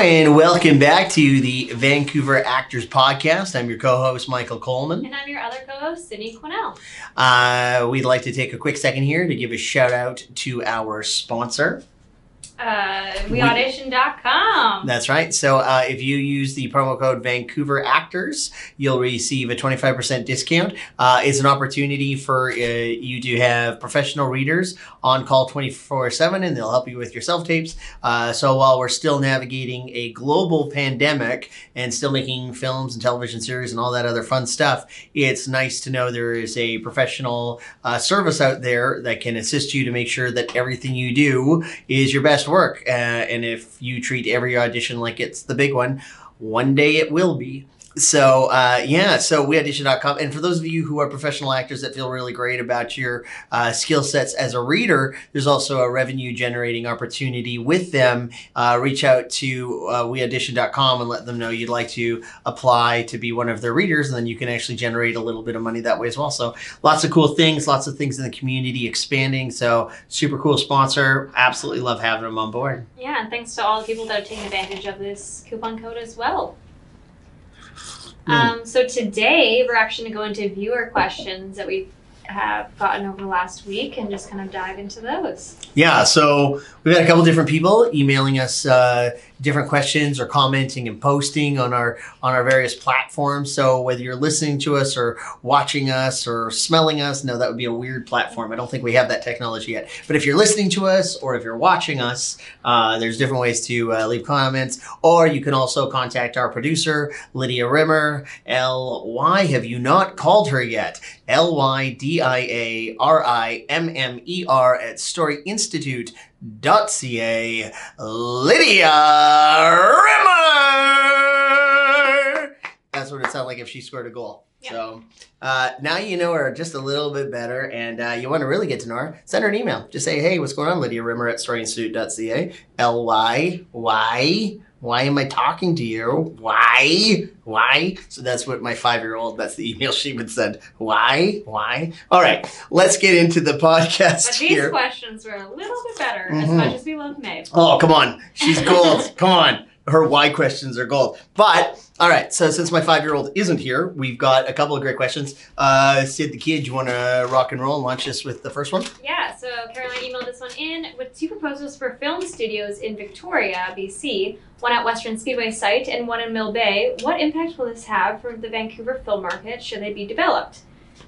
and welcome back to the Vancouver Actors Podcast. I'm your co-host Michael Coleman. And I'm your other co-host, Sydney Quinnell. Uh, we'd like to take a quick second here to give a shout out to our sponsor. Uh, weaudition.com. That's right. So uh, if you use the promo code Vancouver Actors, you'll receive a 25% discount. Uh, it's an opportunity for uh, you to have professional readers on call 24 7 and they'll help you with your self tapes. Uh, so while we're still navigating a global pandemic and still making films and television series and all that other fun stuff, it's nice to know there is a professional uh, service out there that can assist you to make sure that everything you do is your best work. Uh, and if you treat every audition like it's the big one, one day it will be. So uh, yeah, so weaudition.com. And for those of you who are professional actors that feel really great about your uh, skill sets as a reader, there's also a revenue generating opportunity with them. Uh, reach out to uh, weaudition.com and let them know you'd like to apply to be one of their readers, and then you can actually generate a little bit of money that way as well. So lots of cool things, lots of things in the community expanding. So super cool sponsor. Absolutely love having them on board. Yeah, and thanks to all the people that are taking advantage of this coupon code as well. Hmm. Um, so today we're actually going to go into viewer questions that we've have gotten over the last week and just kind of dive into those. Yeah, so we've had a couple different people emailing us uh, different questions or commenting and posting on our on our various platforms. So whether you're listening to us or watching us or smelling us, no, that would be a weird platform. I don't think we have that technology yet. But if you're listening to us or if you're watching us, uh, there's different ways to uh, leave comments. Or you can also contact our producer Lydia Rimmer. L Y. Have you not called her yet? L Y D I A R I M M E R at StoryInstitute.ca. Lydia Rimmer! That's what it sounded like if she scored a goal. Yeah. So uh, now you know her just a little bit better, and uh, you want to really get to know her, send her an email. Just say, hey, what's going on, Lydia Rimmer at StoryInstitute.ca. L Y Y. Why am I talking to you? Why? Why? So that's what my five year old, that's the email she would send. Why? Why? All right, let's get into the podcast But these here. questions were a little bit better, as Mhm. much as we love May. Oh, come on. She's gold. come on. Her why questions are gold. But, all right. So, since my five year old isn't here, we've got a couple of great questions. Uh, Sid the Kid, you want to rock and roll and launch us with the first one? Yeah, so Caroline emailed this one in with two proposals for film studios in Victoria, BC, one at Western Speedway site and one in Mill Bay. What impact will this have for the Vancouver film market should they be developed?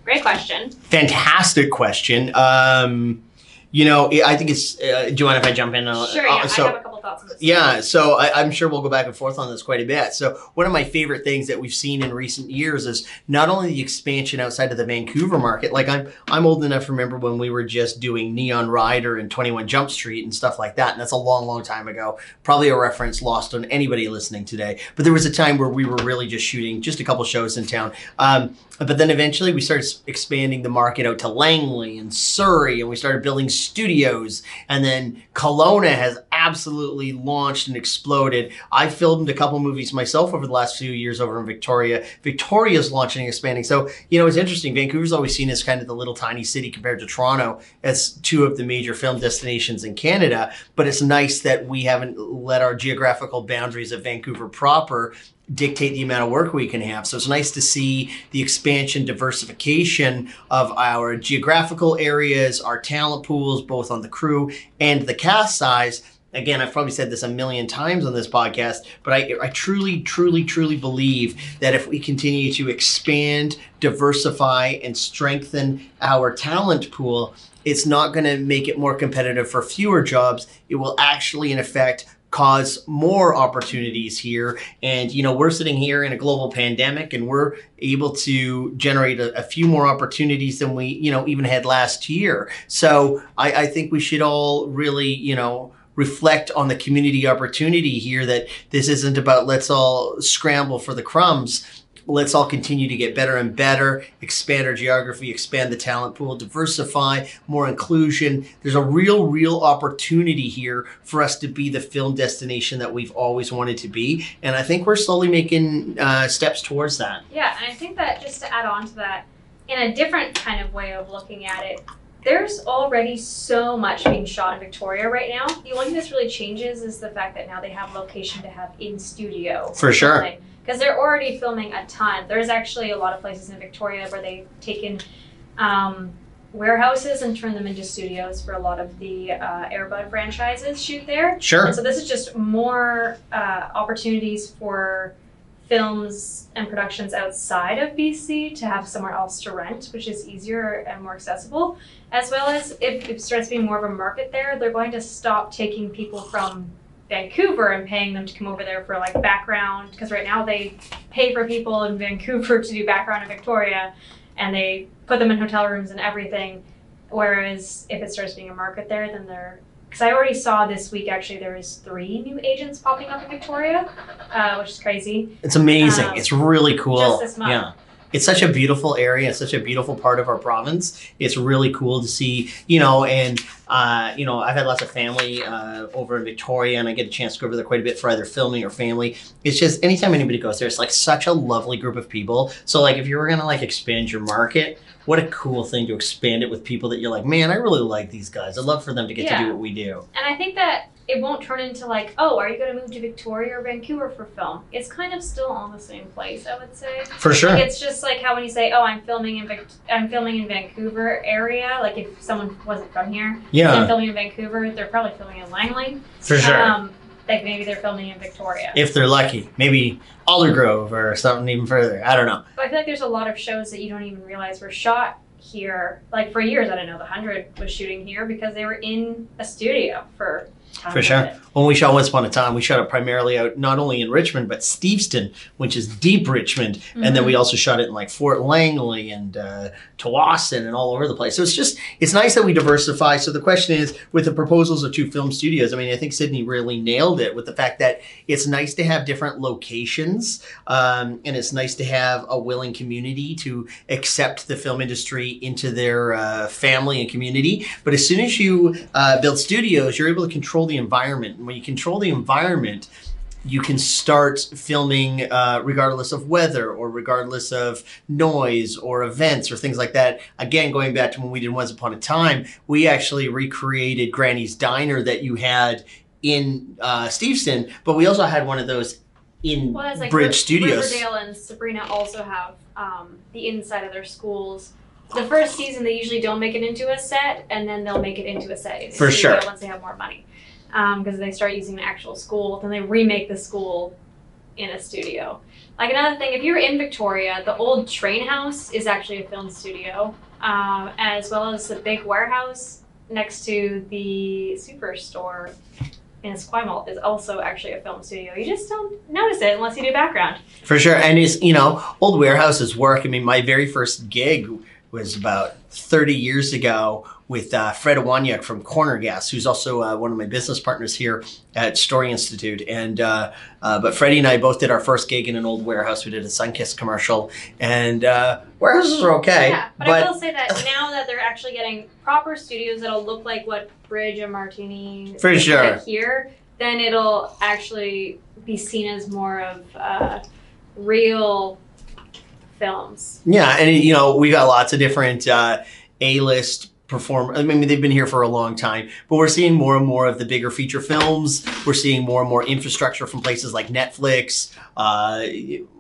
Great question. Fantastic question. Um, you know, I think it's. Uh, do you mind if I jump in? Uh, Sure, yeah, so, Thoughts on. Yeah, so I, I'm sure we'll go back and forth on this quite a bit. So one of my favorite things that we've seen in recent years is not only the expansion outside of the Vancouver market. Like I'm I'm old enough to remember when we were just doing Neon Rider and 21 Jump Street and stuff like that, and that's a long, long time ago. Probably a reference lost on anybody listening today. But there was a time where we were really just shooting just a couple shows in town. Um, but then eventually we started expanding the market out to Langley and Surrey, and we started building studios. And then Kelowna has absolutely launched and exploded. I filmed a couple movies myself over the last few years over in Victoria. Victoria's launching and expanding. So, you know, it's interesting. Vancouver's always seen as kind of the little tiny city compared to Toronto as two of the major film destinations in Canada. But it's nice that we haven't let our geographical boundaries of Vancouver proper dictate the amount of work we can have. So it's nice to see the expansion, diversification of our geographical areas, our talent pools, both on the crew and the cast size. Again, I've probably said this a million times on this podcast, but I, I truly, truly, truly believe that if we continue to expand, diversify, and strengthen our talent pool, it's not going to make it more competitive for fewer jobs. It will actually, in effect, cause more opportunities here. And, you know, we're sitting here in a global pandemic and we're able to generate a, a few more opportunities than we, you know, even had last year. So I, I think we should all really, you know, reflect on the community opportunity here that this isn't about let's all scramble for the crumbs let's all continue to get better and better, expand our geography, expand the talent pool, diversify, more inclusion. There's a real, real opportunity here for us to be the film destination that we've always wanted to be. And I think we're slowly making uh, steps towards that. Yeah, and I think that just to add on to that, in a different kind of way of looking at it, there's already so much being shot in Victoria right now. The only thing that's really changes is the fact that now they have location to have in studio. For sure. Because they're already filming a ton. There's actually a lot of places in Victoria where they've taken um, warehouses and turned them into studios for a lot of the uh, Air Bud franchises shoot there. Sure. And so this is just more uh, opportunities for films and productions outside of BC to have somewhere else to rent, which is easier and more accessible. As well as if it starts being more of a market there, they're going to stop taking people from Vancouver and paying them to come over there for like background because right now they pay for people in Vancouver to do background in Victoria and they put them in hotel rooms and everything. Whereas if it starts being a market there, then they're because I already saw this week actually there was three new agents popping up in Victoria, uh, which is crazy. It's amazing. Um, it's really cool. just this month. Yeah. It's such a beautiful area. It's such a beautiful part of our province. It's really cool to see, you know, and, uh, you know, I've had lots of family uh, over in Victoria and I get a chance to go over there quite a bit for either filming or family. It's just anytime anybody goes there, it's like such a lovely group of people. So, like, if you were going to like expand your market, what a cool thing to expand it with people that you're like, man, I really like these guys. I'd love for them to get to do what we do. And I think that it won't turn into like, oh, are you going to move to Victoria or Vancouver for film? It's kind of still on the same place, I would say. For sure. Like it's just like how when you say, "Oh, I'm filming in Vic- I'm filming in Vancouver area," like if someone wasn't from here, Yeah, filming in Vancouver, they're probably filming in Langley. for sure. Um, like maybe they're filming in Victoria. if they're lucky. Maybe Aldergrove or something even further. I don't know. But I feel like there's a lot of shows that you don't even realize were shot here. Like for years, I didn't know The Hundred was shooting here because they were in a studio for. For sure. it. When we shot Once Upon a Time, we shot it primarily out not only in Richmond, but Steveston, which is deep Richmond. And Mm-hmm. then we also shot it in like Fort Langley and uh, Tsawwassen and all over the place. So it's just, it's nice that we diversify. So the question is, with the proposals of two film studios, I mean, I think Sydney really nailed it with the fact that it's nice to have different locations um, and it's nice to have a willing community to accept the film industry into their uh, family and community. But as soon as you uh, build studios, you're able to control the environment. And when you control the environment, you can start filming uh, regardless of weather or regardless of noise or events or things like that. Again, going back to when we did Once Upon a Time, we actually recreated Granny's Diner that you had in uh, Steveston, but we also had one of those in Well, like Bridge Riv- Studios. Riverdale and Sabrina also have um, the inside of their schools. The first season, they usually don't make it into a set, and then they'll make it into a set For sure. once they have more money. Because they start using the actual school, then they remake the school in a studio. Like another thing, if you're in Victoria, the old train house is actually a film studio, um, as well as the big warehouse next to the superstore in Esquimalt is also actually a film studio. You just don't notice it unless you do background. For sure. And it's, you know, old warehouses work. I mean, my very first gig was about 30 years ago with uh, Fred Ewanuick from Corner Gas, who's also uh, one of my business partners here at Story Institute. And uh, uh, but Freddie and I both did our first gig in an old warehouse. We did a Sunkist commercial, and uh, warehouses are okay. Yeah, but, I will say that now that they're actually getting proper studios that'll look like what Bridge and Martini For sure. here, then it'll actually be seen as more of uh, real films. Yeah, and you know we got lots of different uh, A-list perform. I mean, they've been here for a long time, but we're seeing more and more of the bigger feature films. We're seeing more and more infrastructure from places like Netflix, uh,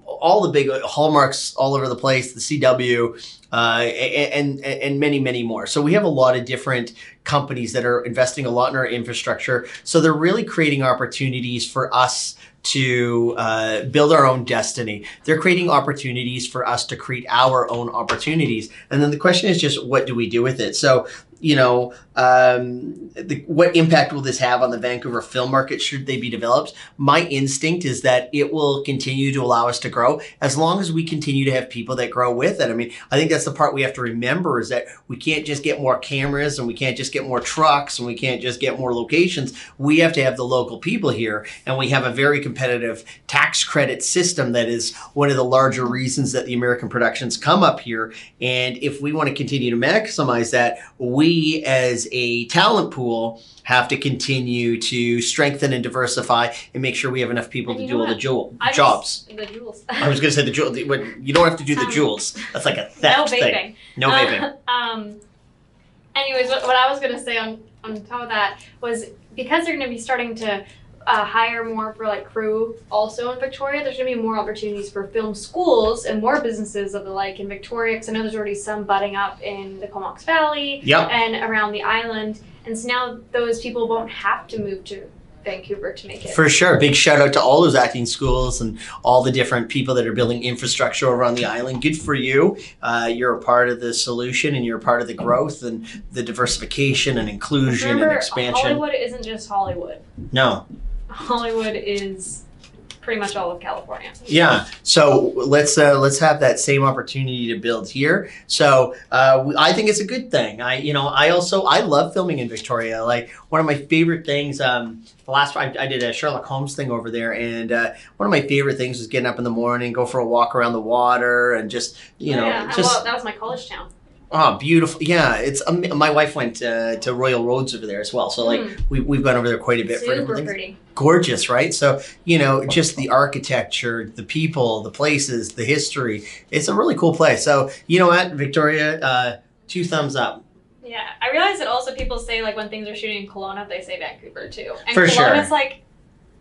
all the big hallmarks all over the place, the CW, uh, and, and and many many more. So we have a lot of different companies that are investing a lot in our infrastructure. So they're really creating opportunities for us to uh, build our own destiny. They're creating opportunities for us to create our own opportunities. And then the question is just what do we do with it? So, you know, um, the, what impact will this have on the Vancouver film market should they be developed? My instinct is that it will continue to allow us to grow as long as we continue to have people that grow with it. I mean, I think that's the part we have to remember is that we can't just get more cameras and we can't just get more trucks and we can't just get more locations. We have to have the local people here and we have a very competitive tax credit system that is one of the larger reasons that the American productions come up here. And if we want to continue to maximize that, we as a talent pool have to continue to strengthen and diversify and make sure we have enough people And to do all the jewel I just- jobs. The jewels. I was going to say the jewel. You don't have to do the Um, jewels. That's like a no theft thing. vaping. No vaping. Uh, um, Anyways, what, what I was gonna say on on top of that was because they're gonna be starting to uh, hire more for like crew also in Victoria. There's gonna be more opportunities for film schools and more businesses of the like in Victoria. Because I know there's already some budding up in the Comox Valley Yep. and around the island. And so now those people won't have to move to Vancouver to make it. For sure. Big shout out to all those acting schools and all the different people that are building infrastructure over on the island. Good for you. Uh, you're a part of the solution and you're a part of the growth and the diversification and inclusion Remember, and expansion. Hollywood isn't just Hollywood. No. Hollywood is pretty much all of California. Yeah. So let's uh, let's have that same opportunity to build here. So uh, I think it's a good thing. I you know I also I love filming in Victoria. Like one of my favorite things. Um, the last I, I did a Sherlock Holmes thing over there, and uh, one of my favorite things was getting up in the morning, go for a walk around the water, and just you know yeah, just well, that was my college town. Oh beautiful. Yeah, it's um, my wife went uh, to Royal Roads over there as well. So like Mm, we we've gone over there quite a bit for different things pretty. gorgeous, right? So, you know, just the architecture, the people, the places, the history. It's a really cool place. So, you know what, Victoria, uh, two thumbs up. Yeah, I realize that also people say like when things are shooting in Kelowna, they say Vancouver too, and For Kelowna's sure. like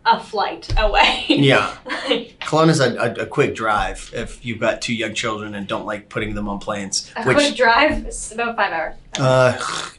a flight away. Yeah. like, is a, a, a quick drive if you've got two young children and don't like putting them on planes, a which quick drive is about five hours. uh,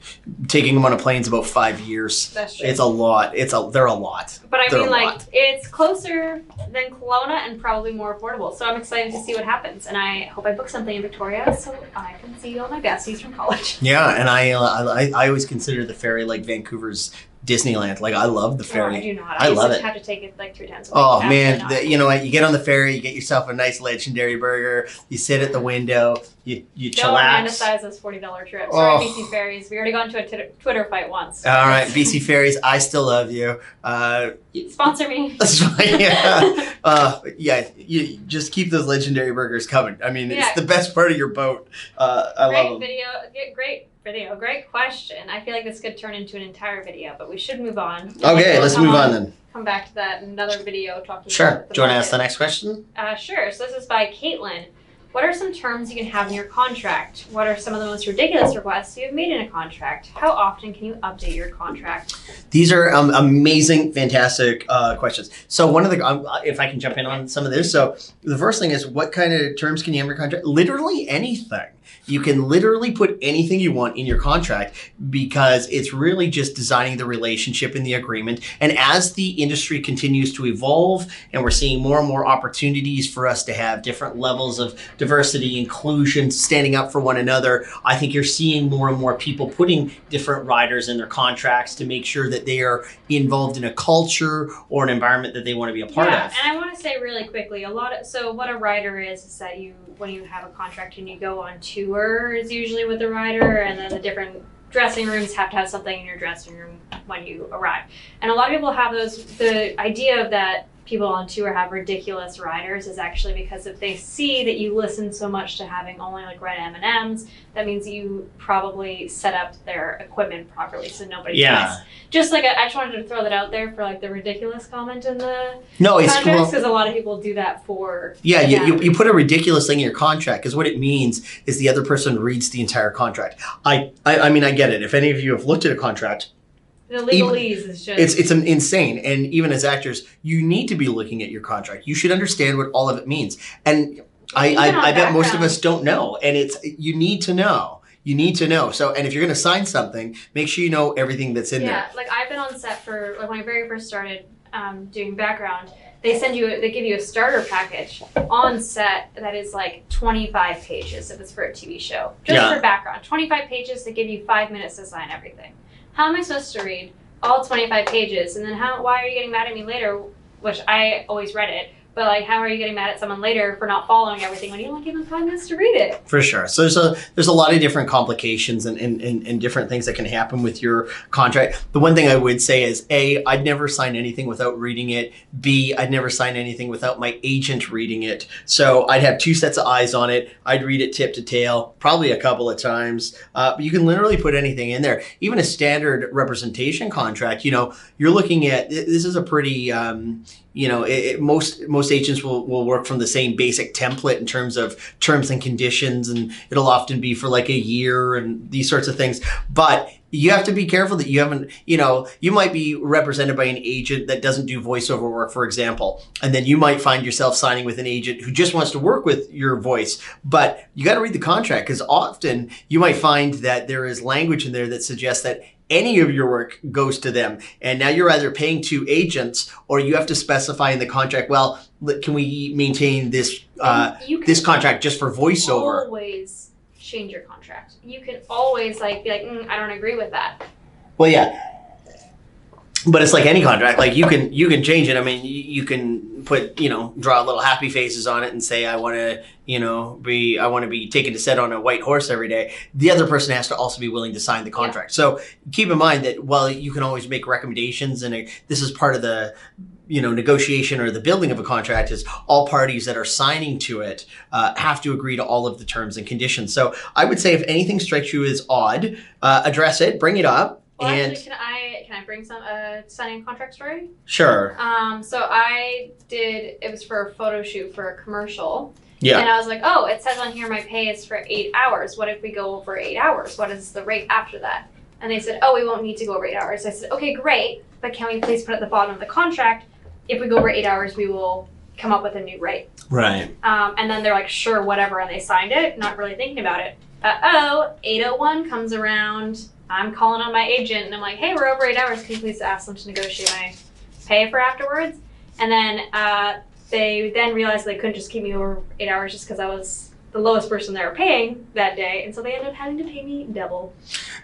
taking them on a plane is about five years. That's true. It's a lot. It's a they're a lot. but I they're mean, like lot. it's closer than Kelowna and probably more affordable. So I'm excited to see what happens, and I hope I book something in Victoria so I can see all my besties from college. Yeah, and I, uh, I I always consider the ferry like Vancouver's Disneyland. Like I love the No, ferry. I do not. I I, love it. have to take it like three times. Oh man, the, you know what? You get on the ferry, you get yourself a nice legendary burger, you sit at the window, you you chill out. Don't chillax. romanticize those forty dollar trips. Oh. Sorry, BC Ferries. We already got into a Twitter Twitter fight once. All right, BC Ferries, I still love you. Uh, Sponsor me. Yeah, uh, yeah. You just keep those legendary burgers coming. I mean, Yeah. it's the best part of your boat. Uh, I great love them. video. Great video. Great question. I feel like this could turn into an entire video, but we should move on. Okay, let's move on then. Come back to that in another video talking. Sure. About Do you want to ask the next question? Uh, sure. So this is by Caitlin. What are some terms you can have in your contract? What are some of the most ridiculous requests you have made in a contract? How often can you update your contract? These are um, amazing, fantastic uh, questions. So one of the, um, if I can jump in on some of this. So the first thing is, what kind of terms can you have in your contract? Literally anything. You can literally put anything you want in your contract because it's really just designing the relationship in the agreement. And as the industry continues to evolve, and we're seeing more and more opportunities for us to have different levels of diversity, inclusion, standing up for one another, I think you're seeing more and more people putting different riders in their contracts to make sure that they are involved in a culture or an environment that they want to be a part yeah, of. and I want to say really quickly, a lot of so what a rider is is that you when you have a contract and you go on tour is usually with the rider, and then the different dressing rooms have to have something in your dressing room when you arrive. And a lot of people have those. The idea of that people on tour have ridiculous riders is actually because if they see that you listen so much to having only like red M and M's, that means you probably set up their equipment properly so nobody Yeah. tries. Just like I, I just wanted to throw that out there for like the ridiculous comment in the No, it's because a lot of people do that for Yeah, you, you, you put a ridiculous thing in your contract because what it means is the other person reads the entire contract. I, I I mean I get it. If any of you have looked at a contract, the legalese is just it's it's an insane. And even as actors, you need to be looking at your contract. You should understand what all of it means. And I I, I bet most of us don't know. And it's you need to know. You need to know. So and if you're going to sign something, make sure you know everything that's in there. yeah. Like I've been on set for like when I very first started um, doing background. They send you, they give you a starter package on set that is like 25 pages if it's for a TV show, just Yeah. for background. 25 pages to give you five minutes to sign everything. How am I supposed to read all 25 pages? And then how? Why are you getting mad at me later? Which I always read it, but like, how are you getting mad at someone later for not following everything when you only give them five minutes to read it? For sure. So there's a there's a lot of different complications and, and, and, and different things that can happen with your contract. The one thing I would say is A, I'd never sign anything without reading it. B, I'd never sign anything without my agent reading it. So I'd have two sets of eyes on it. I'd read it tip to tail, probably a couple of times. Uh, but you can literally put anything in there. Even a standard representation contract, you know, you're looking at this is a pretty um, you know, it, it, most most most agents will, will work from the same basic template in terms of terms and conditions, and it'll often be for like a year and these sorts of things. But you have to be careful that you haven't, you know, you might be represented by an agent that doesn't do voiceover work, for example, and then you might find yourself signing with an agent who just wants to work with your voice. But you got to read the contract because often you might find that there is language in there that suggests that any of your work goes to them. And now you're either paying two agents or you have to specify in the contract, well, can we maintain this uh, this contract just for voiceover? Always change your contract. You can always like be like, mm, I don't agree with that. Well, yeah. But it's like any contract. Like you can you can change it. I mean, you, you can put you know draw little happy faces on it and say I want to you know be I want to be taken to set on a white horse every day. The other person has to also be willing to sign the contract. Yeah. So keep in mind that while you can always make recommendations and this is part of the you know negotiation or the building of a contract is all parties that are signing to it uh, have to agree to all of the terms and conditions so i would say if anything strikes you as odd uh, address it bring it up well, and actually, can I can I bring some uh, signing contract story? Sure. Um, so I did it was for a photo shoot for a commercial. Yeah. And I was like, oh, it says on here my pay is for eight hours. What if we go over eight hours? What is the rate after that? And they said, oh, we won't need to go over eight hours. I said, okay, great, but can we please put at the bottom of the contract if we go over eight hours, we will come up with a new rate. Right. Um, and then they're like, sure, whatever. And they signed it, not really thinking about it. Uh oh, 801 comes around. I'm calling on my agent and I'm like, hey, we're over eight hours. Can you please ask them to negotiate my pay for afterwards? And then uh, they then realized they couldn't just keep me over eight hours just because I was the lowest person they were paying that day, and so they ended up having to pay me double.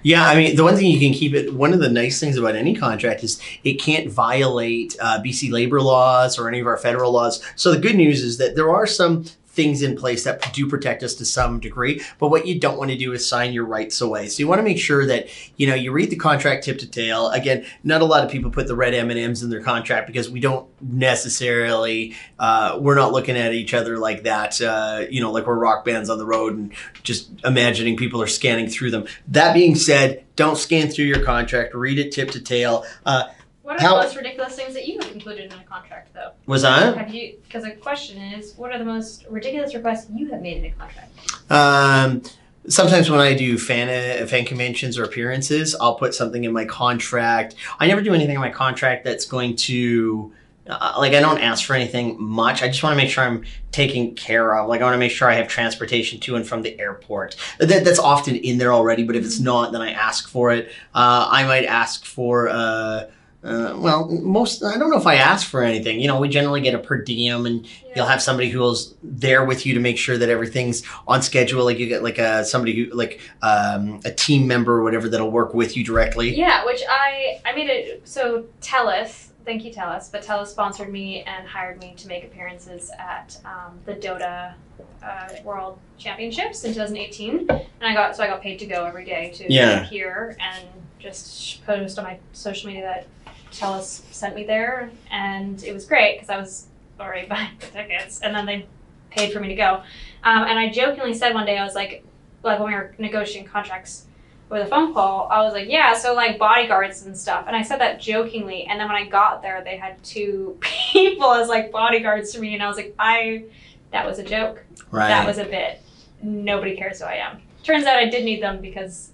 Yeah, I mean, the one thing you can keep it. One of the nice things about any contract is it can't violate uh, BC labor laws or any of our federal laws. So the good news is that there are some things in place that do protect us to some degree. But what you don't want to do is sign your rights away. So you want to make sure that you know you read the contract tip to tail. Again, not a lot of people put the red M and M's in their contract because we don't necessarily uh, we're not looking at each other like that. Uh, you know, like we're rock bands on the road and just imagining people are scanning through them. That being said, don't scan through your contract. Read it tip to tail. Uh, what are How- the most ridiculous things that you have included in a contract, though? Was I? Have you? Because the question is, what are the most ridiculous requests you have made in a contract? Um, sometimes when I do fan uh, fan conventions or appearances, I'll put something in my contract. I never do anything in my contract that's going to uh, like I don't ask for anything much. I just want to make sure I'm taken care of. Like I want to make sure I have transportation to and from the airport. That, that's often in there already, but if it's not, then I ask for it. Uh, I might ask for. Uh, uh, well, most I don't know if I ask for anything. You know, we generally get a per diem, and yeah. you'll have somebody who's there with you to make sure that everything's on schedule. Like you get like a somebody who like um, a team member or whatever that'll work with you directly. Yeah, which I I made it so Telus. Thank you, Telus. But Telus sponsored me and hired me to make appearances at um, the Dota uh, World Championships in 2018, and I got so I got paid to go every day to yeah. here and just post on my social media that Telus sent me there, and it was great because I was already buying the tickets, and then they paid for me to go. Um, and I jokingly said one day, I was like, like when we were negotiating contracts with a phone call, I was like, yeah, so like bodyguards and stuff. And I said that jokingly, and then when I got there, they had two people as like bodyguards for me, and I was like, I, that was a joke. Right. That was a bit. Nobody cares who I am. Turns out I did need them because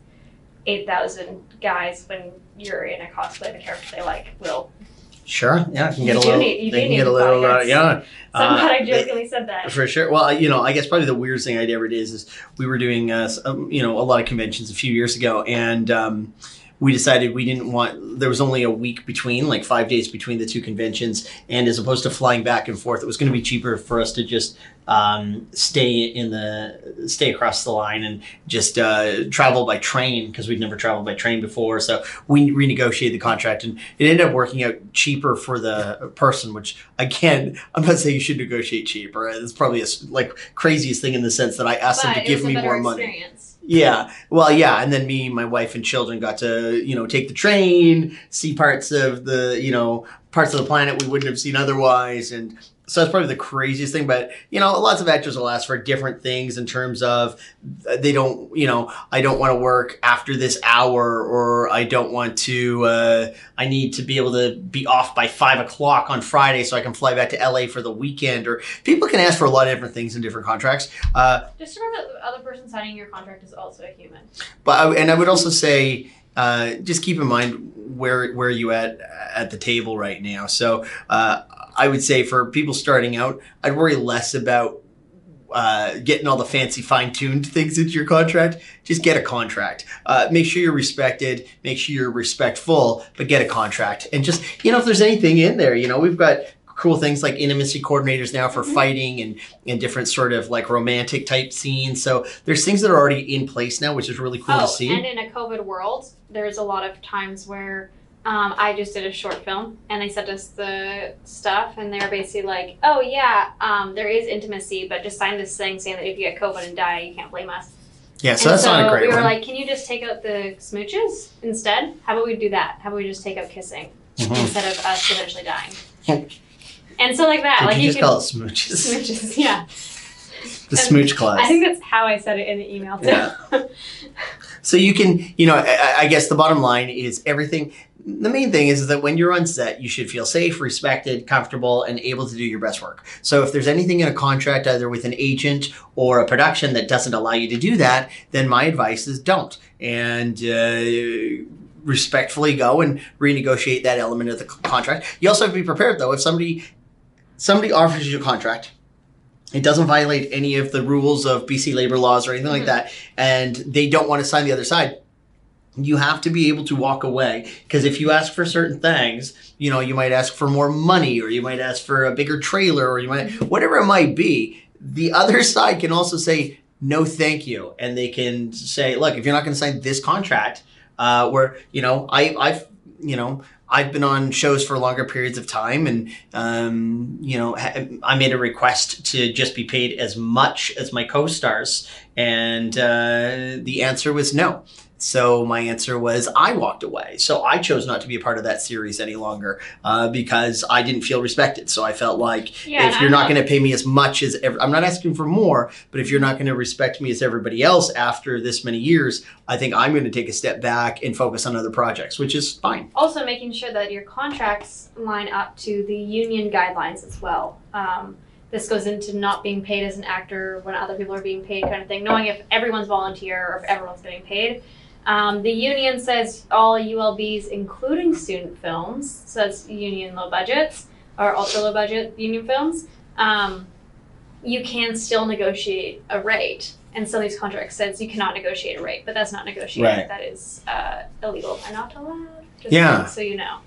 8,000 guys when you're in a cosplay of a character they like will. Sure. Yeah, can get you a little. Need, they can get a little. Uh, yeah. Somebody uh, jokingly said that. For sure. Well, you know, I guess probably the weirdest thing I ever did is we were doing, uh, um, you know, a lot of conventions a few years ago, and. Um, we decided we didn't want there was only a week between like five days between the two conventions. And as opposed to flying back and forth it was going to be cheaper for us to just um, stay in the stay across the line and just uh, travel by train because we'd never traveled by train before. So we renegotiated the contract and it ended up working out cheaper for the person which again i'm not saying you should negotiate cheaper. It's probably a like craziest thing in the sense that i asked but them to give me more experience. money yeah. Well, yeah, and then me, my wife, and children got to you know take the train, see parts of the you know parts of the planet we wouldn't have seen otherwise, and so that's probably the craziest thing. But you know, lots of actors will ask for different things in terms of they don't, you know, I don't want to work after this hour, or I don't want to. Uh, I need to be able to be off by five o'clock on Friday so I can fly back to LA for the weekend. Or people can ask for a lot of different things in different contracts. Uh, Just remember that the other person signing your contract is also a human. but I, and I would also say. Uh, just keep in mind where where you at at the table right now. So uh, I would say for people starting out, I'd worry less about uh, getting all the fancy fine tuned things into your contract. Just get a contract. Uh, make sure you're respected. Make sure you're respectful, but get a contract. And just you know if there's anything in there, you know we've got cool things like intimacy coordinators now for Mhm. fighting and and different sort of like romantic type scenes. So there's things that are already in place now, which is really cool oh, to see. and in a COVID world, there's a lot of times where um, I just did a short film and they sent us the stuff and they were basically like, oh yeah, um, there is intimacy, but just sign this thing saying that if you get COVID and die, you can't blame us. Yeah, so and that's so not a great we were one. like, can you just take out the smooches instead? How about we do that? How about we just take out kissing Mhm. instead of us eventually dying? and so like that, Did like you you just could call it smooches? smooches, yeah. the smooch clause. I think that's how I said it in the email too. Yeah. So you can, you know, I, I guess the bottom line is everything. The main thing is that when you're on set, you should feel safe, respected, comfortable, and able to do your best work. So if there's anything in a contract, either with an agent or a production that doesn't allow you to do that, then my advice is don't. And uh, respectfully go and renegotiate that element of the contract. You also have to be prepared, though, if somebody somebody offers you a contract it doesn't violate any of the rules of BC labor laws or anything like Mhm. that, and they don't want to sign the other side. You have to be able to walk away because if you ask for certain things, you know, you might ask for more money or you might ask for a bigger trailer or you might, whatever it might be. The other side can also say, no, thank you. And they can say, look, if you're not going to sign this contract, uh, where, you know, I, I've, you know, I've been on shows for longer periods of time, and um, you know, I made a request to just be paid as much as my co-stars, and uh, the answer was no. So my answer was I walked away. So I chose not to be a part of that series any longer uh, because I didn't feel respected. So I felt like Yeah, if you're I'm not going to pay me as much as ever, I'm not asking for more, but if you're not going to respect me as everybody else after this many years, I think I'm going to take a step back and focus on other projects, which is fine. also making sure that your contracts line up to the union guidelines as well. Um, this goes into not being paid as an actor when other people are being paid, kind of thing. Knowing if everyone's volunteer or if everyone's getting paid. Um, the union says all ULBs, including student films, so that's union low budgets or ultra low budget union films, um, you can still negotiate a rate. And some of these contracts says you cannot negotiate a rate, but that's not negotiated. Right. That is uh, illegal and not allowed. Just Yeah. So you know.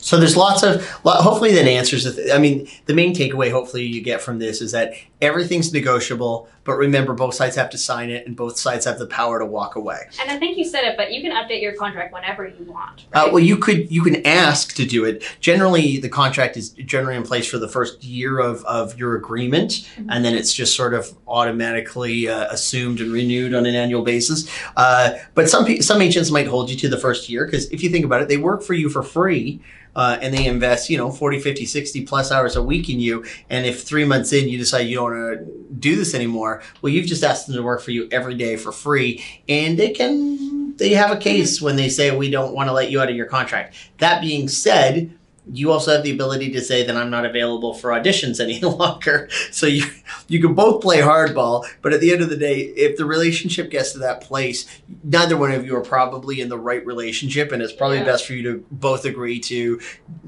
So there's lots of, hopefully that answers. The th- I mean, the main takeaway hopefully you get from this is that everything's negotiable, but remember both sides have to sign it and both sides have the power to walk away. And I think you said it, but you can update your contract whenever you want. Uh, well, you could you can ask to do it. Generally, the contract is generally in place for the first year of, of your agreement, Mhm. and then it's just sort of automatically uh, assumed and renewed on an annual basis. Uh, but some some agents might hold you to the first year because if you think about it, they work for you for free. Uh, and they invest, you know, 40, 50, 60 plus hours a week in you. And if three months in you decide you don't want to do this anymore, well, you've just asked them to work for you every day for free. And they can, they have a case when they say, we don't want to let you out of your contract. That being said, you also have the ability to say that I'm not available for auditions any longer. So you you can both play hardball, but at the end of the day, if the relationship gets to that place, neither one of you are probably in the right relationship, and it's probably Yeah. best for you to both agree to,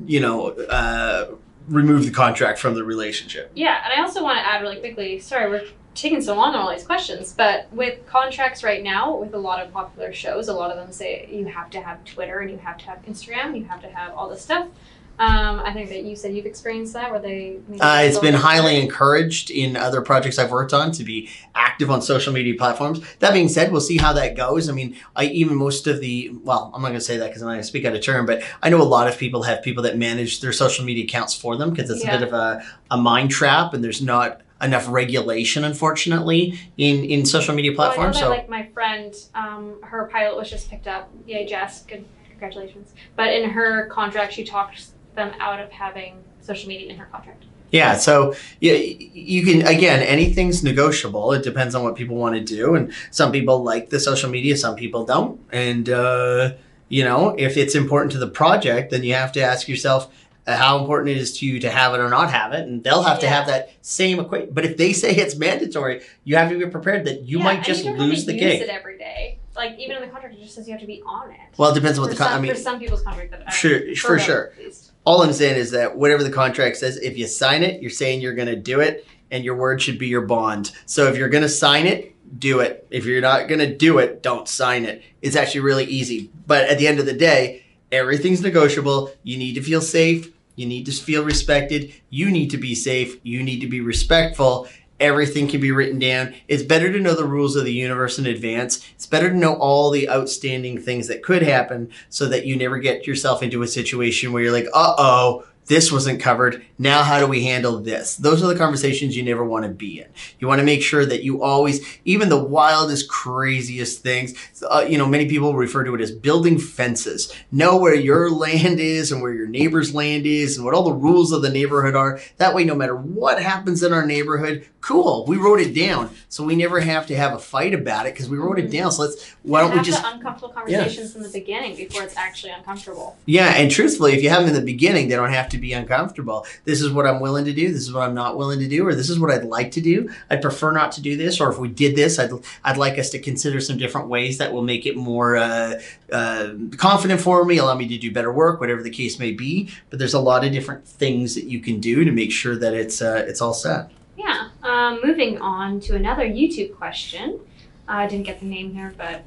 you know, uh, remove the contract from the relationship. Yeah, and I also want to add really quickly. Sorry, we're taking so long on all these questions, but with contracts right now, with a lot of popular shows, a lot of them say you have to have Twitter and you have to have Instagram, you have to have all this stuff. Um, I think that you said you've experienced that, where they. Uh, it's been highly encouraged in other projects I've worked on to be active on social media platforms. That being said, we'll see how that goes. I mean, I even most of the well, I'm not going to say that because I'm not going to speak out of turn, but I know a lot of people have people that manage their social media accounts for them because it's Yeah. a bit of a, a mind trap and there's not enough regulation, unfortunately, in in social media Well, I know platforms. that, so like my friend, um, her pilot was just picked up. Yay, Jess! Good, congratulations. But in her contract, she talked them out of having social media in her contract. Yeah, so you, you can again anything's negotiable. It depends on what people want to do, and some people like the social media, some people don't. And uh, you know, if it's important to the project, then you have to ask yourself uh, how important it is to you to have it or not have it, and they'll have to have that same equation. But if they say it's mandatory, you have to be prepared that you Yeah, might just you lose the use gig. it every day. Like even in the contract, it just says you have to be on it. Well, it depends on what for, the contract. I mean, for some people's contract that Sure, for them, sure. least. All I'm saying is that whatever the contract says, if you sign it, you're saying you're going to do it, and your word should be your bond. So if you're going to sign it, do it. If you're not going to do it, don't sign it. It's actually really easy. But at the end of the day, everything's negotiable. You need to feel safe. You need to feel respected. You need to be safe. You need to be respectful. Everything can be written down. It's better to know the rules of the universe in advance. It's better to know all the outstanding things that could happen so that you never get yourself into a situation where you're like, uh oh, this wasn't covered. Now, how do we handle this? Those are the conversations you never want to be in. You want to make sure that you always, even the wildest, craziest things, uh, you know, many people refer to it as building fences. Know where your land is and where your neighbor's land is and what all the rules of the neighborhood are. That way, no matter what happens in our neighborhood, cool, we wrote it down. So we never have to have a fight about it because we wrote it Mhm. down. So let's, why don't we have just the uncomfortable conversations in the beginning before it's actually uncomfortable? Yeah, and truthfully, if you have them in the beginning, they don't have to be uncomfortable. This is what I'm willing to do. This is what I'm not willing to do, or this is what I'd like to do. I'd prefer not to do this, or if we did this, I'd I'd like us to consider some different ways that will make it more uh, uh, confident for me, allow me to do better work, whatever the case may be. But there's a lot of different things that you can do to make sure that it's uh, it's all set. Yeah. Um, moving on to another YouTube question. I didn't get the name here, but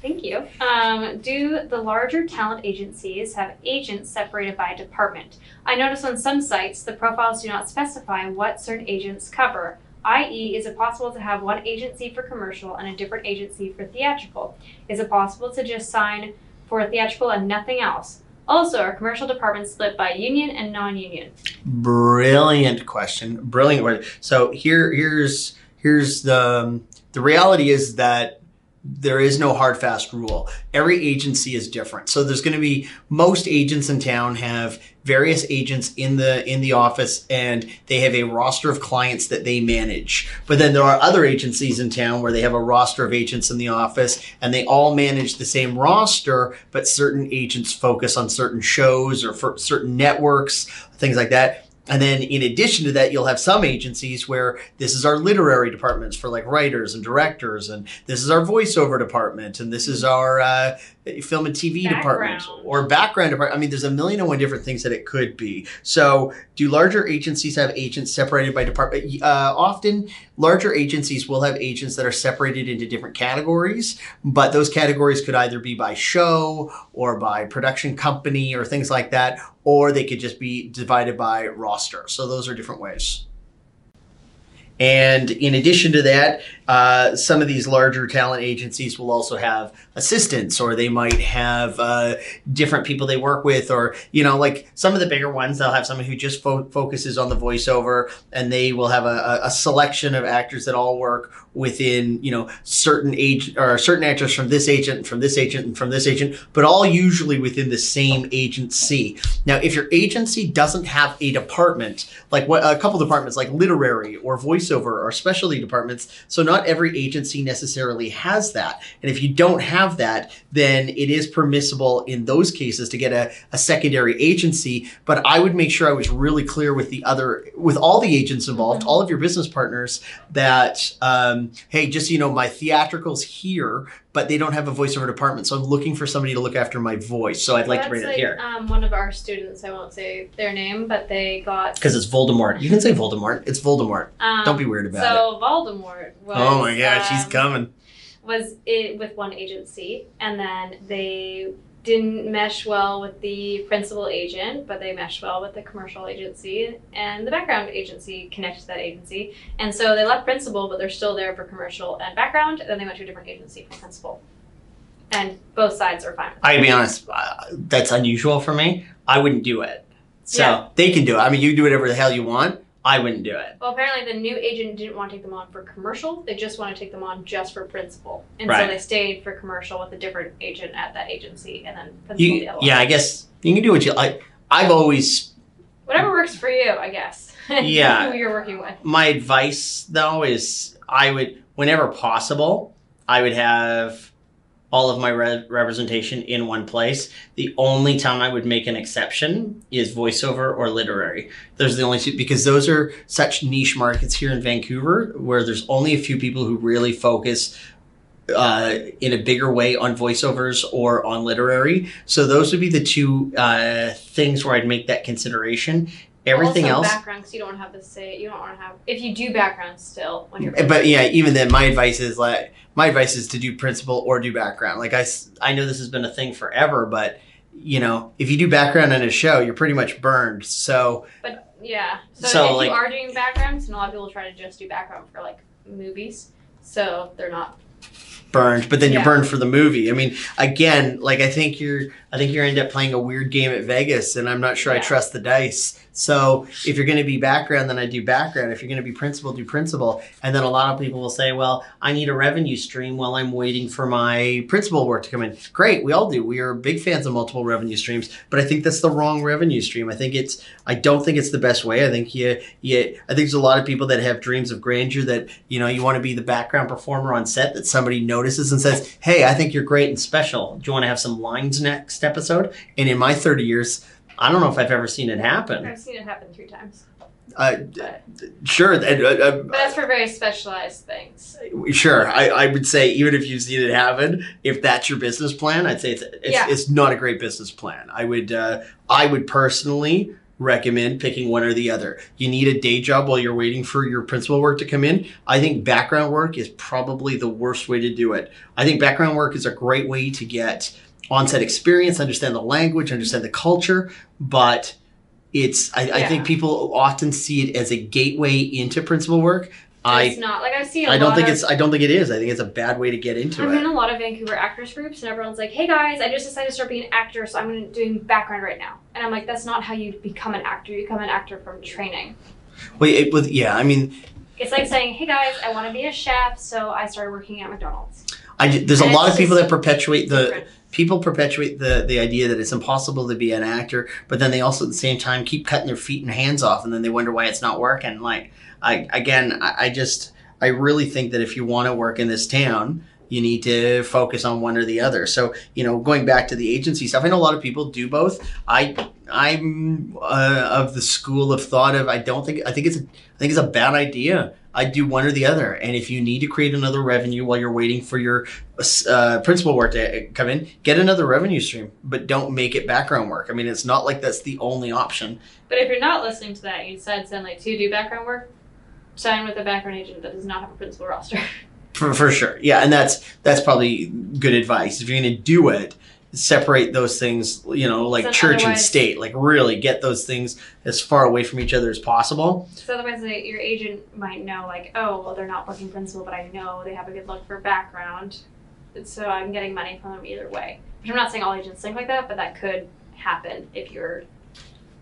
thank you. Um, do the larger talent agencies have agents separated by department? I notice on some sites the profiles do not specify what certain agents cover. I.e., is it possible to have one agency for commercial and a different agency for theatrical? Is it possible to just sign for theatrical and nothing else? Also, are commercial departments split by union and non-union? Brilliant question. Brilliant question. So here, here's here's the the reality is that there is no hard fast rule. Every agency is different. So there's going to be most agents in town have various agents in the in the office and they have a roster of clients that they manage. But then there are other agencies in town where they have a roster of agents in the office and they all manage the same roster, but certain agents focus on certain shows or for certain networks, things like that. And then in addition to that, you'll have some agencies where this is our literary departments for like writers and directors, and this is our voiceover department, and this is our uh, film and TV department or background department. I mean, there's a million and one different things that it could be. So, do larger agencies have agents separated by department? Uh, often, larger agencies will have agents that are separated into different categories, but those categories could either be by show or by production company or things like that, or they could just be divided by roster. So, those are different ways. And in addition to that, uh, some of these larger talent agencies will also have assistants, or they might have uh, different people they work with, or you know, like some of the bigger ones, they'll have someone who just fo- focuses on the voiceover, and they will have a, a- selection of actors that all work within you know certain age or certain actors from this agent, from this agent, and from this agent, but all usually within the same agency. Now, if your agency doesn't have a department, like what a couple departments like literary or voiceover or specialty departments, so not every agency necessarily has that. And if you don't have that, then it is permissible in those cases to get a, a secondary agency. But I would make sure I was really clear with the other, with all the agents involved, Mhm. all of your business partners, that um, hey, just you know, my theatricals here, but they don't have a voiceover department, so I'm looking for somebody to look after my voice. So I'd like to bring That's it here. Um, one of our students, I won't say their name, but they got. Because it's Voldemort. You can say Voldemort. It's Voldemort. Um, Don't be weird about it. so Voldemort was. Oh my gosh, um, coming. Was it with one agency, and then they didn't mesh well with the principal agent, but they meshed well with the commercial agency, and the background agency connected to that agency, and so they left principal, but they're still there for commercial and background, and then they went to a different agency for principal, and both sides are fine. I gotta be honest, uh, that's unusual for me. I wouldn't do it. So Yeah. they can do it. I mean, you do whatever the hell you want. I wouldn't do it. Well, apparently the new agent didn't want to take them on for commercial. They just want to take them on just for principal. And Right. so they stayed for commercial with a different agent at that agency and then principal You, the other one. yeah, I guess you can do what you like. I've always Whatever works for you, I guess. Yeah. who you're working with. My advice though is I would, whenever possible, I would have all of my re- representation in one place. The only time I would make an exception is voiceover or literary. Those are the only two because those are such niche markets here in Vancouver where there's only a few people who really focus uh, in a bigger way on voiceovers or on literary. So those would be the two uh, things where I'd make that consideration. Everything also else, background because you don't have to say you don't want to have if you do background still when you're eh, but yeah, even then, my advice is like my advice is to do principal or do background. Like i i know this has been a thing forever, but you know, if you do background in a show, you're pretty much burned. So But yeah, so, So, if like- you are doing backgrounds, and a lot of people try to just do background for like movies, so they're not. burned, but then you're burned for the movie. I mean, again, like I think you're, I think you're end up playing a weird game at Vegas, and I'm not sure I trust the dice. So if you're going to be background, then I do background. If you're going to be principal, do principal. And then a lot of people will say, well, I need a revenue stream while I'm waiting for my principal work to come in. Great, we all do. We are big fans of multiple revenue streams, but I think that's the wrong revenue stream. I think it's, I don't think it's the best way. I think you, you, I think there's a lot of people that have dreams of grandeur that you know you want to be the background performer on set that somebody notices and says, "Hey, I think you're great and special. Do you want to have some lines next episode?" And in my 30 years, I don't know if I've ever seen it happen. I've seen it happen three times, Uh, but, sure, uh, uh, but that's for very specialized things. sure. I, I would say even if you've seen it happen, if that's your business plan, I'd say it's it's, Yeah. it's not a great business plan. I would uh, I would personally recommend picking one or the other. You need a day job while you're waiting for your principal work to come in. I think background work is probably the worst way to do it. I think background work is a great way to get on-set experience, understand the language, understand the culture, but it's I, I think people often see it as a gateway into principal work. I it's not like I've seen. I I don't think it's I don't think it is. I think it's a bad way to get into it. I'm in a lot of Vancouver actors groups, and everyone's like, "Hey guys, I just decided to start being an actor, so I'm doing background right now." And I'm like, "That's not how you become an actor. You become an actor from training." Well, it, with yeah, I mean, It's like saying, "Hey guys, I want to be a chef, so I started working at McDonald's." I there's a lot of people just that perpetuate the Different. People perpetuate the the idea that it's impossible to be an actor, but then they also at the same time keep cutting their feet and hands off, and then they wonder why it's not working. Like I again, I, I just I really think that if you want to work in this town. You need to focus on one or the other. So, you know, going back to the agency stuff, I know a lot of people do both. I, I'm uh, of the school of thought of I don't think I think it's a, I think it's a bad idea. I do one or the other. And if you need to create another revenue while you're waiting for your uh, principal work to come in, get another revenue stream, but don't make it background work. I mean, it's not like that's the only option. But if you're not listening to that, you decide suddenly to do background work, sign with a background agent that does not have a principal roster. For, for sure. Yeah. And that's, that's probably good advice. If you're going to do it, separate those things, you know, like So church and state, like really get those things as far away from each other as possible. so otherwise, like, your agent might know, like, oh, well, they're not working principal, but I know they have a good look for background, so I'm getting money from them either way. Which I'm not saying all agents think like that, but that could happen if you're.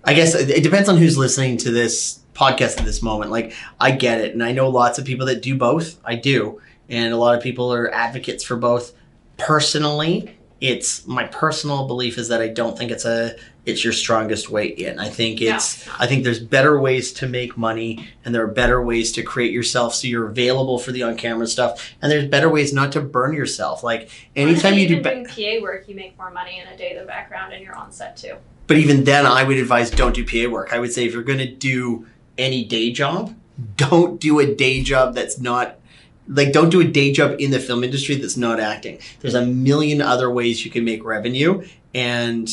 I guess it depends on who's listening to this podcast at this moment. Like, I get it. And I know lots of people that do both. I do. And a lot of people are advocates for both. Personally, it's my personal belief is that I don't think it's a it's your strongest way in. I think it's. I think there's better ways to make money and there are better ways to create yourself so you're available for the on-camera stuff and there's better ways not to burn yourself. Like anytime you do ba- PA work, you make more money in a day than background, and you're on set too. But even then, I would advise don't do PA work. I would say if you're going to do any day job, don't do a day job that's not like don't do a day job in the film industry that's not acting. There's a million other ways you can make revenue, and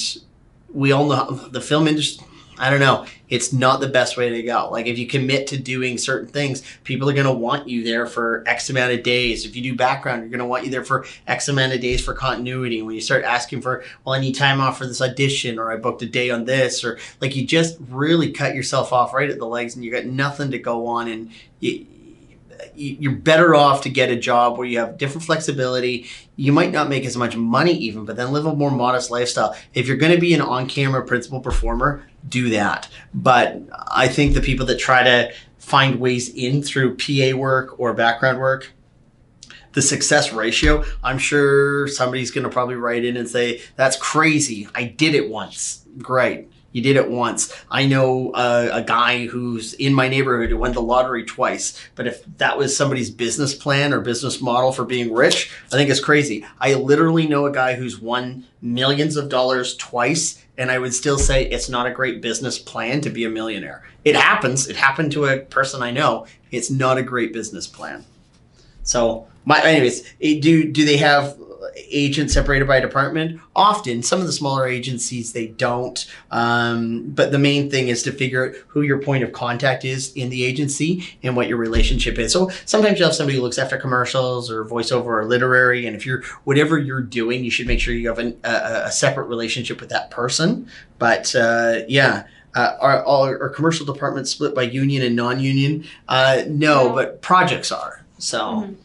we all know the film industry. I don't know. It's not the best way to go. Like if you commit to doing certain things, people are going to want you there for X amount of days. If you do background, you're going to want you there for X amount of days for continuity. And when you start asking for, well, I need time off for this audition, or I booked a day on this, or like you just really cut yourself off right at the legs, and you got nothing to go on, and you- you're better off to get a job where you have different flexibility. You might not make as much money even, but then live a more modest lifestyle. If you're going to be an on-camera principal performer, do that. But I think the people that try to find ways in through PA work or background work, the success ratio, I'm sure somebody's going to probably write in and say, that's crazy. I did it once. Great. You did it once. I know uh, a guy who's in my neighborhood who won the lottery twice. But if that was somebody's business plan or business model for being rich, I think it's crazy. I literally know a guy who's won millions of dollars twice, and I would still say it's not a great business plan to be a millionaire. It happens. It happened to a person I know. It's not a great business plan. So, my anyways, do do they have agents separated by department? Often, some of the smaller agencies they don't. Um, but the main thing is to figure out who your point of contact is in the agency and what your relationship is. So sometimes you have somebody who looks after commercials or voiceover or literary, and if you're whatever you're doing, you should make sure you have an, a, a separate relationship with that person. But uh, yeah. Uh, are, are, are commercial departments split by union and non-union? Uh, no, but projects are. So, Mhm.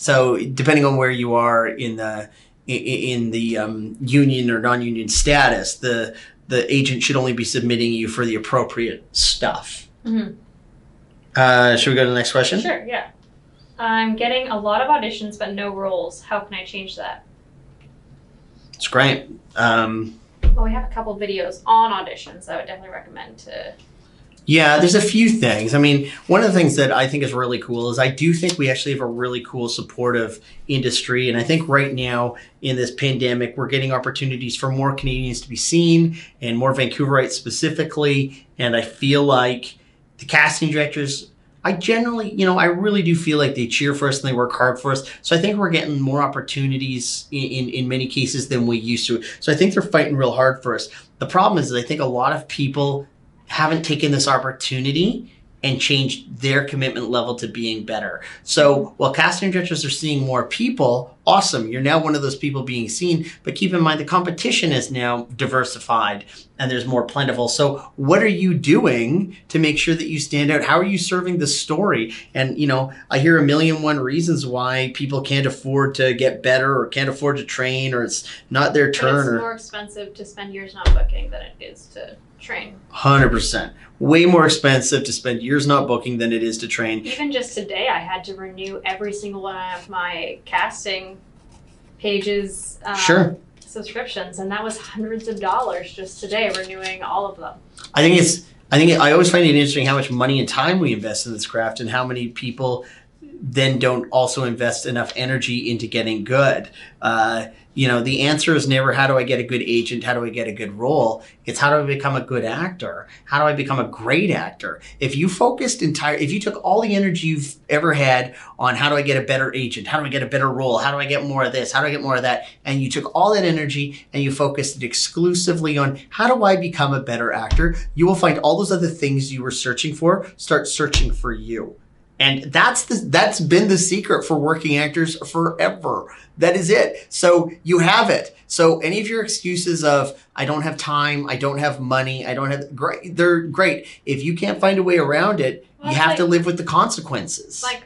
So depending on where you are in the in the um, union or non-union status, the the agent should only be submitting you for the appropriate stuff. Mhm. Uh, should we go to the next question? Sure, yeah. I'm getting a lot of auditions but no roles. How can I change that? It's great. Um, Well, we have a couple videos on auditions that I would definitely recommend to. Yeah, there's a few things. I mean, one of the things that I think is really cool is I do think we actually have a really cool supportive industry. And I think right now in this pandemic, we're getting opportunities for more Canadians to be seen and more Vancouverites specifically. And I feel like the casting directors, I generally, you know, I really do feel like they cheer for us and they work hard for us. So I think we're getting more opportunities in, in, in many cases than we used to. So I think they're fighting real hard for us. The problem is that I think a lot of people haven't taken this opportunity and changed their commitment level to being better. So while casting directors are seeing more people, awesome, you're now one of those people being seen. But keep in mind the competition is now diversified and there's more plentiful. So what are you doing to make sure that you stand out? How are you serving the story? And you know, I hear a million one reasons why people can't afford to get better or can't afford to train or it's not their But turn it's or more expensive to spend years not booking than it is to train. Hundred percent. Way more expensive to spend years not booking than it is to train. Even just today, I had to renew every single one of my casting pages. Um, Sure. Subscriptions, and that was hundreds of dollars just today, renewing all of them. I think it's. I think I always find it interesting how much money and time we invest in this craft, and how many people then don't also invest enough energy into getting good. Uh, you know, the answer is never how do I get a good agent? How do I get a good role? It's how do I become a good actor? How do I become a great actor? If you focused entire, if you took all the energy you've ever had on how do I get a better agent? How do I get a better role? How do I get more of this? How do I get more of that? And you took all that energy and you focused it exclusively on how do I become a better actor? You will find all those other things you were searching for start searching for you. And that's the that's been the secret for working actors forever. That is it. So you have it. So any of your excuses of I don't have time, I don't have money, I don't have great they're great. If you can't find a way around it, Well, you have like- to live with the consequences. Like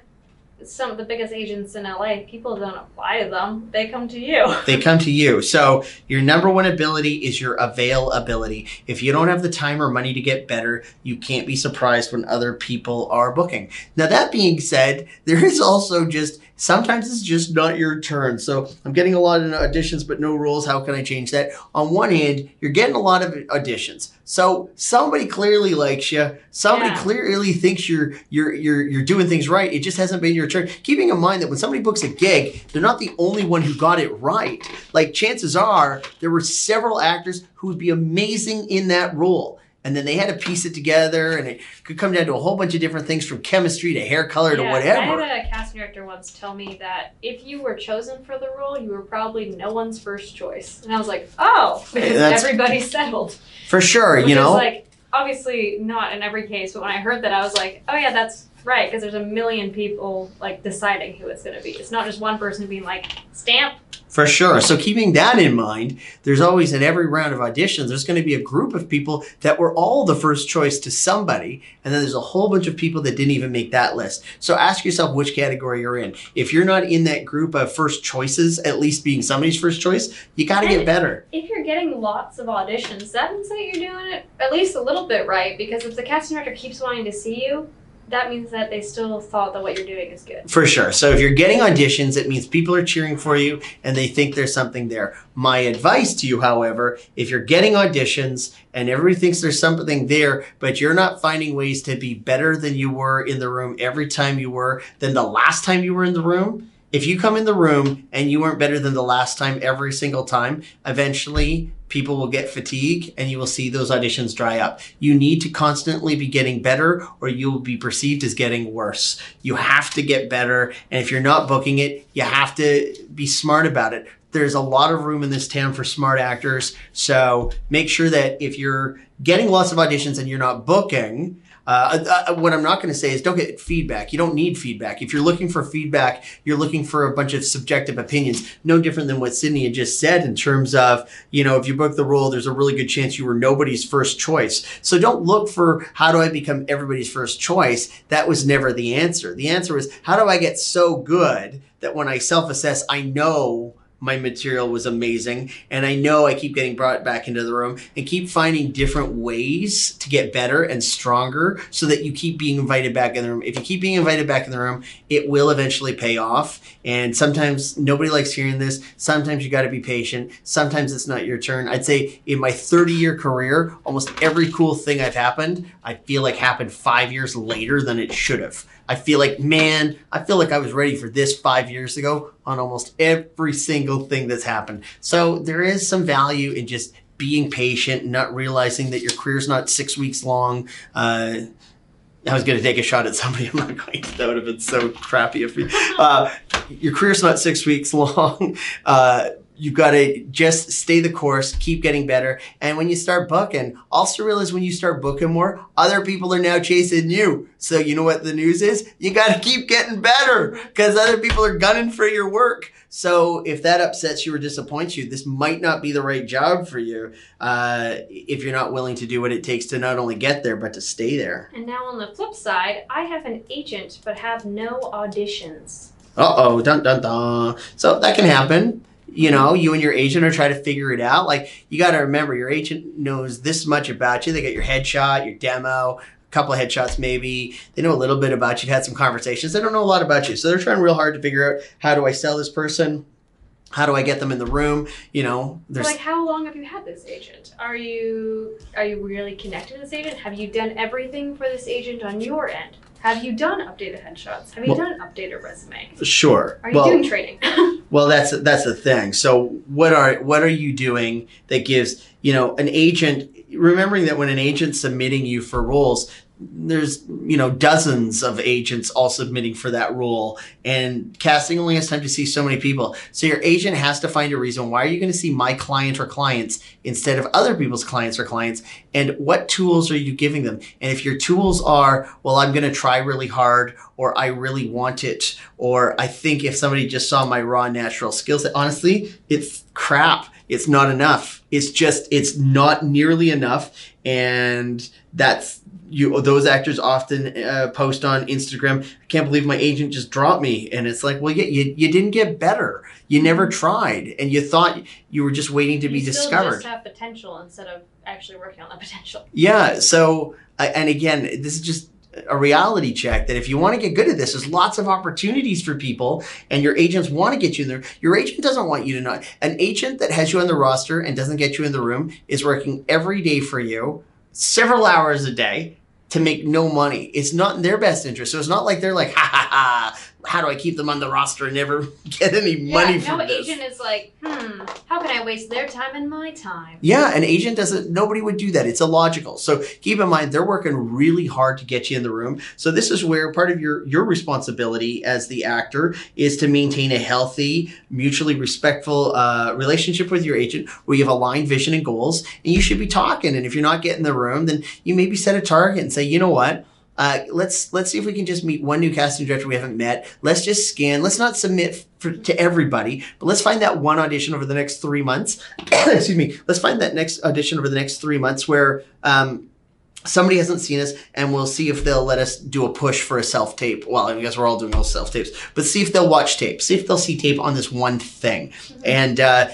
some of the biggest agents in LA, people don't apply to them; they come to you. they come to you. So your number one ability is your availability. If you don't have the time or money to get better, you can't be surprised when other people are booking. Now that being said, there is also just sometimes it's just not your turn. So I'm getting a lot of auditions but no roles. How can I change that? On one hand, you're getting a lot of auditions. So somebody clearly likes you. Somebody Yeah. clearly thinks you're you're you're you're doing things right. It just hasn't been your turn. Keeping in mind that when somebody books a gig, they're not the only one who got it right. Like chances are there were several actors who would be amazing in that role. And then they had to piece it together and it could come down to a whole bunch of different things from chemistry to hair color to Yeah, whatever. I had a casting director once tell me that if you were chosen for the role, you were probably no one's first choice. And I was like, oh, because that's- everybody's settled. For sure, Which you know. like obviously not in every case, but when I heard that, I was like, oh yeah, that's right, because there's a million people like deciding who it's going to be. It's not just one person being like stamp. For sure. So keeping that in mind, there's always in every round of auditions, there's going to be a group of people that were all the first choice to somebody, and then there's a whole bunch of people that didn't even make that list. So ask yourself which category you're in. If you're not in that group of first choices, at least being somebody's first choice, you got to get better. If you're getting lots of auditions, that means that you're doing it at least a little bit right. Because if the casting director keeps wanting to see you, that means that they still thought that what you're doing is good. For sure. So if you're getting auditions, it means people are cheering for you and they think there's something there. My advice to you, however, if you're getting auditions and everybody thinks there's something there, but you're not finding ways to be better than you were in the room every time you were than the last time you were in the room, if you come in the room and you weren't better than the last time every single time, eventually people will get fatigue and you will see those auditions dry up. You need to constantly be getting better or you will be perceived as getting worse. You have to get better. And if you're not booking it, you have to be smart about it. There's a lot of room in this town for smart actors. So make sure that if you're getting lots of auditions and you're not booking, uh, uh, what I'm not going to say is don't get feedback. You don't need feedback. If you're looking for feedback, you're looking for a bunch of subjective opinions. No different than what Sydney had just said in terms of, you know, if you book the role, there's a really good chance you were nobody's first choice. So don't look for how do I become everybody's first choice. That was never the answer. The answer was how do I get so good that when I self assess, I know my material was amazing. And I know I keep getting brought back into the room and keep finding different ways to get better and stronger so that you keep being invited back in the room. If you keep being invited back in the room, it will eventually pay off. And sometimes nobody likes hearing this. Sometimes you got to be patient. Sometimes it's not your turn. I'd say in my 30 year career, almost every cool thing I've happened, I feel like happened five years later than it should have. I feel like, man, I feel like I was ready for this five years ago on almost every single thing that's happened. So there is some value in just being patient, not realizing that your career's not six weeks long. Uh, I was going to take a shot at somebody. I'm not going to. That would have been so crappy of me. Uh, your career's not six weeks long. Uh, you've got to just stay the course, keep getting better. And when you start booking, also realize when you start booking more, other people are now chasing you. So you know what the news is? You got to keep getting better because other people are gunning for your work. So if that upsets you or disappoints you, this might not be the right job for you uh, if you're not willing to do what it takes to not only get there, but to stay there. And now on the flip side, I have an agent but have no auditions. Uh oh, dun dun dun. So that can happen you know, you and your agent are trying to figure it out. Like you got to remember, your agent knows this much about you. They got your headshot, your demo, a couple of headshots maybe. They know a little bit about you. Had some conversations. They don't know a lot about you, so they're trying real hard to figure out how do I sell this person. How do I get them in the room? You know, there's like how long have you had this agent? Are you are you really connected to this agent? Have you done everything for this agent on your end? Have you done updated headshots? Have you well, done updated resume? Sure. Are you well, doing training? well, that's that's the thing. So what are what are you doing that gives you know an agent? Remembering that when an agent's submitting you for roles, there's you know dozens of agents all submitting for that role. And casting only has time to see so many people. So your agent has to find a reason why are you going to see my client or clients instead of other people's clients or clients? And what tools are you giving them? And if your tools are well i'm going to try really hard or i really want it or i think if somebody just saw my raw natural skill set honestly it's crap. It's not enough. It's just it's not nearly enough. And that's you those actors often uh, post on Instagram. I can't believe my agent just dropped me, and it's like, well, yeah, you, you didn't get better. You never tried, and you thought you were just waiting to you be discovered. Just have potential instead of actually working on that potential. Yeah. So, uh, and again, this is just a reality check that if you want to get good at this, there's lots of opportunities for people and your agents want to get you in there. Your agent doesn't want you to not. An agent that has you on the roster and doesn't get you in the room is working every day for you, several hours a day to make no money. It's not in their best interest. So it's not like they're like, ha ha ha, how do I keep them on the roster and never get any money yeah, from no this? agent is like, hmm, how can I waste their time and my time? Yeah, an agent doesn't. Nobody would do that. It's illogical. So keep in mind they're working really hard to get you in the room. So this is where part of your your responsibility as the actor is to maintain a healthy, mutually respectful uh, relationship with your agent, where you have aligned vision and goals, and you should be talking. And if you're not getting the room, then you maybe set a target and say, you know what uh, let's let's see if we can just meet one new casting director we haven't met. Let's just scan. Let's not submit for, to everybody, but let's find that one audition over the next three months. Excuse me. Let's find that next audition over the next three months where um, somebody hasn't seen us, and we'll see if they'll let us do a push for a self tape. Well, I guess we're all doing those self tapes, but see if they'll watch tape. See if they'll see tape on this one thing, mm-hmm. and uh,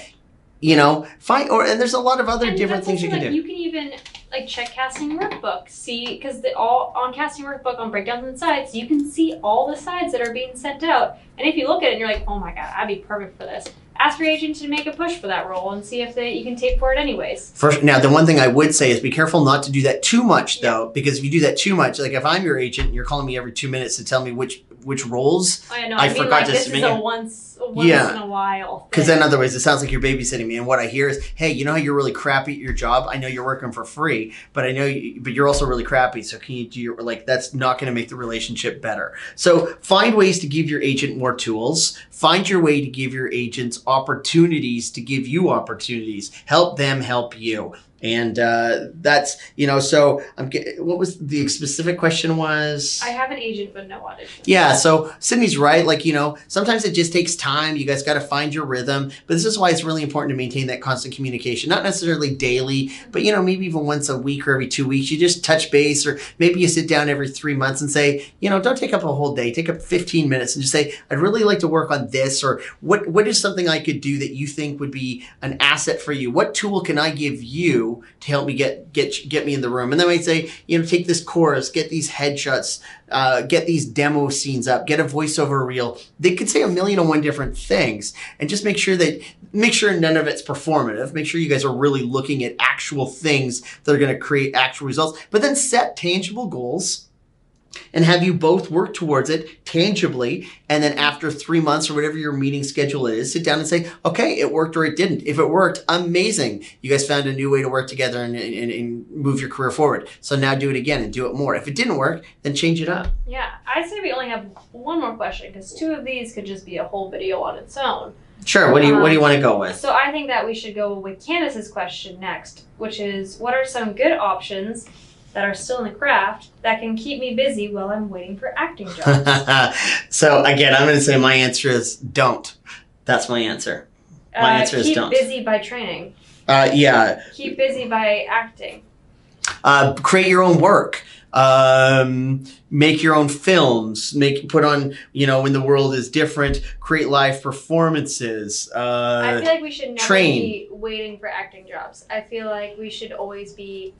you know, find or and there's a lot of other and different things you can like do. You can even like check casting workbook. See, because the all on casting workbook on breakdowns and sides, you can see all the sides that are being sent out. And if you look at it, and you're like, oh my god, I'd be perfect for this. Ask your agent to make a push for that role and see if they you can tape for it anyways. First, now the one thing I would say is be careful not to do that too much though, because if you do that too much, like if I'm your agent and you're calling me every two minutes to tell me which which roles, oh, I know. I I, mean, forgot like to this is submit a once a once Yeah. in a while. because then otherwise it sounds like you're babysitting me. And what I hear is, hey, you know how you're really crappy at your job? I know you're working for free, but I know, you, but you're also really crappy. So can you do your like? That's not going to make the relationship better. So find ways to give your agent more tools. Find your way to give your agents opportunities to give you opportunities. Help them help you. And uh, that's you know. So I'm. What was the specific question? Was I have an agent but no audition. yeah, so Sydney's right. Like, you know, sometimes it just takes time. You guys got to find your rhythm. But this is why it's really important to maintain that constant communication. Not necessarily daily, but, you know, maybe even once a week or every two weeks. You just touch base, or maybe you sit down every three months and say, you know, don't take up a whole day. Take up 15 minutes and just say, I'd really like to work on this, or what, what is something I could do that you think would be an asset for you? What tool can I give you to help me get, get, get me in the room? And then I say, you know, take this course, get these headshots, uh, get these demo scenes up, get a voiceover reel. They could say a million and one different things, and just make sure that make sure none of it's performative. Make sure you guys are really looking at actual things that are going to create actual results. But then set tangible goals. And have you both work towards it tangibly, and then after three months or whatever your meeting schedule is, sit down and say, "Okay, it worked or it didn't. If it worked, amazing. You guys found a new way to work together and, and, and move your career forward. So now do it again and do it more. If it didn't work, then change it up." Yeah, I'd say we only have one more question because two of these could just be a whole video on its own. Sure. What do you What do you Um, want to go with? So I think that we should go with Candace's question next, which is what are some good options that are still in the craft that can keep me busy while I'm waiting for acting jobs? so again, I'm going to say my answer is don't. That's my answer. My answer is don't. Keep busy by training. Uh, yeah. Keep busy by acting. Uh, create your own work. Um, make your own films. Make put on. You know, when the world is different, create live performances. I Uh, feel like we should never train. be waiting for acting jobs. I feel like we should always be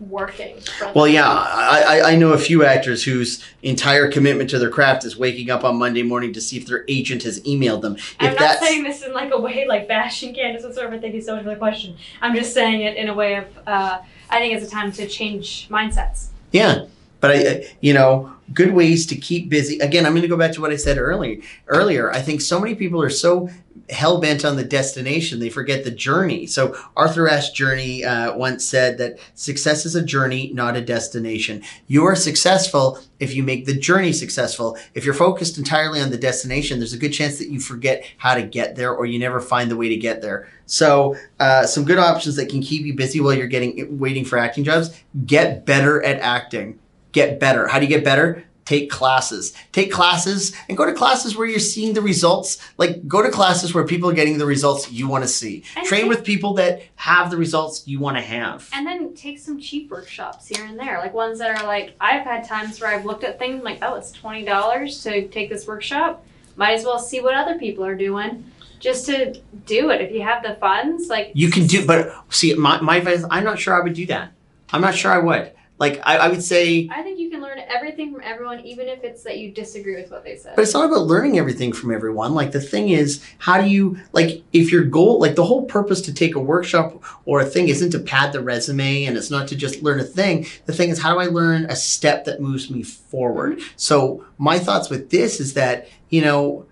working. Well, yeah, I, I know a few actors whose entire commitment to their craft is waking up on Monday morning to see if their agent has emailed them. I'm not saying this in like a way like bashing Candace whatsoever. Thank you so much for the question. I'm just saying it in a way of uh, I think it's a time to change mindsets. Yeah, but I, I- you know, good ways to keep busy. Again, I'm going to go back to what I said earlier. Earlier, I think so many people are so hell bent on the destination they forget the journey. So Arthur Ashe Journey uh, once said that success is a journey, not a destination. You are successful if you make the journey successful. If you're focused entirely on the destination, there's a good chance that you forget how to get there, or you never find the way to get there. So, uh, some good options that can keep you busy while you're getting waiting for acting jobs. Get better at acting get better. How do you get better? Take classes. Take classes and go to classes where you're seeing the results. Like go to classes where people are getting the results you want to see. And Train with people that have the results you want to have. And then take some cheap workshops here and there, like ones that are like I've had times where I've looked at things like, oh, it's twenty dollars to take this workshop. Might as well see what other people are doing, just to do it. If you have the funds, like You can do, but see, my, my advice, I'm not sure I would do that. I'm not sure I would. Like, I, I would say, I think you can learn everything from everyone, even if it's that you disagree with what they said. But it's not about learning everything from everyone. Like the thing is, how do you like if your goal, like the whole purpose to take a workshop or a thing isn't to pad the resume and it's not to just learn a thing. The thing is, how do I learn a step that moves me forward? Mm-hmm. So my thoughts with this is that you know.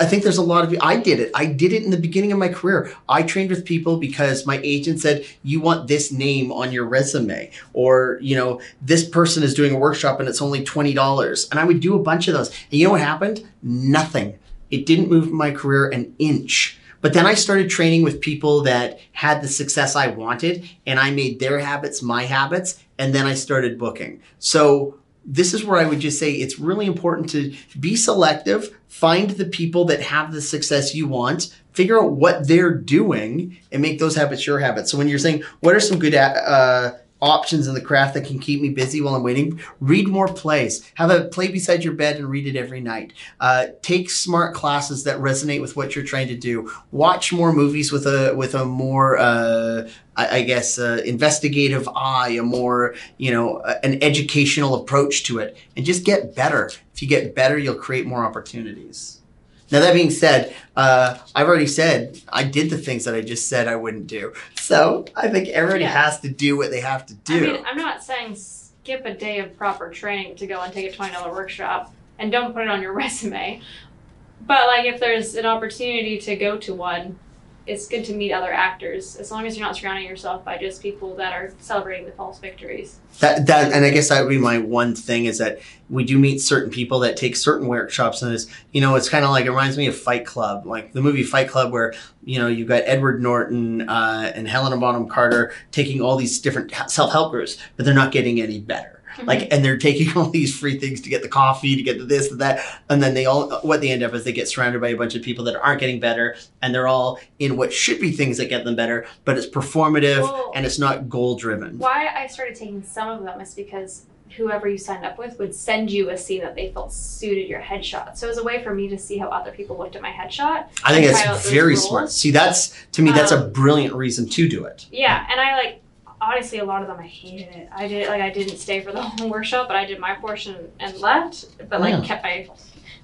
I think there's a lot of I did it. I did it in the beginning of my career. I trained with people because my agent said, "You want this name on your resume," or you know, this person is doing a workshop and it's only twenty dollars. And I would do a bunch of those. And you know what happened? Nothing. It didn't move my career an inch. But then I started training with people that had the success I wanted, and I made their habits my habits, and then I started booking. So this is where I would just say it's really important to be selective, find the people that have the success you want, figure out what they're doing, and make those habits your habits. So when you're saying, what are some good uh, options in the craft that can keep me busy while I'm waiting. Read more plays. Have a play beside your bed and read it every night. Uh, take smart classes that resonate with what you're trying to do. Watch more movies with a with a more uh, I, I, guess uh, investigative eye, a more you know an educational approach to it, and just get better. If you get better, you'll create more opportunities. Now that being said, uh, I've already said I did the things that I just said I wouldn't do. So I think everybody yeah. has to do what they have to do. I mean, I'm not saying skip a day of proper training to go and take a twenty dollar workshop and don't put it on your resume. But like, if there's an opportunity to go to one, it's good to meet other actors as long as you're not surrounding yourself by just people that are celebrating the false victories. That that and I guess that would be my one thing is that we do meet certain people that take certain workshops and it's you know it's kind of like it reminds me of Fight Club like the movie Fight Club where you know you've got Edward Norton uh, and Helena Bonham Carter taking all these different self help groups but they're not getting any better Mm-hmm. Like, and they're taking all these free things to get the coffee, to get the this, and that, and then they all what they end up is they get surrounded by a bunch of people that aren't getting better, and they're all in what should be things that get them better, but it's performative well, and it's not goal driven. Why I started taking some of them is because whoever you signed up with would send you a scene that they felt suited your headshot. So it was a way for me to see how other people looked at my headshot. I think that's very smart. See, that's to me, that's um, a brilliant reason to do it. Yeah, and I like honestly, a lot of them I hated it. I did like I didn't stay for the whole workshop, but I did my portion and left, but like yeah. kept my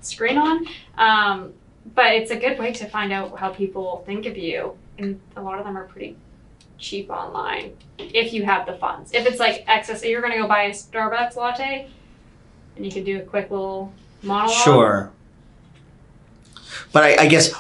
screen on. Um, but it's a good way to find out how people think of you, and a lot of them are pretty cheap online if you have the funds. If it's like excess, you're gonna go buy a Starbucks latte, and you can do a quick little monologue. Sure. But I, I guess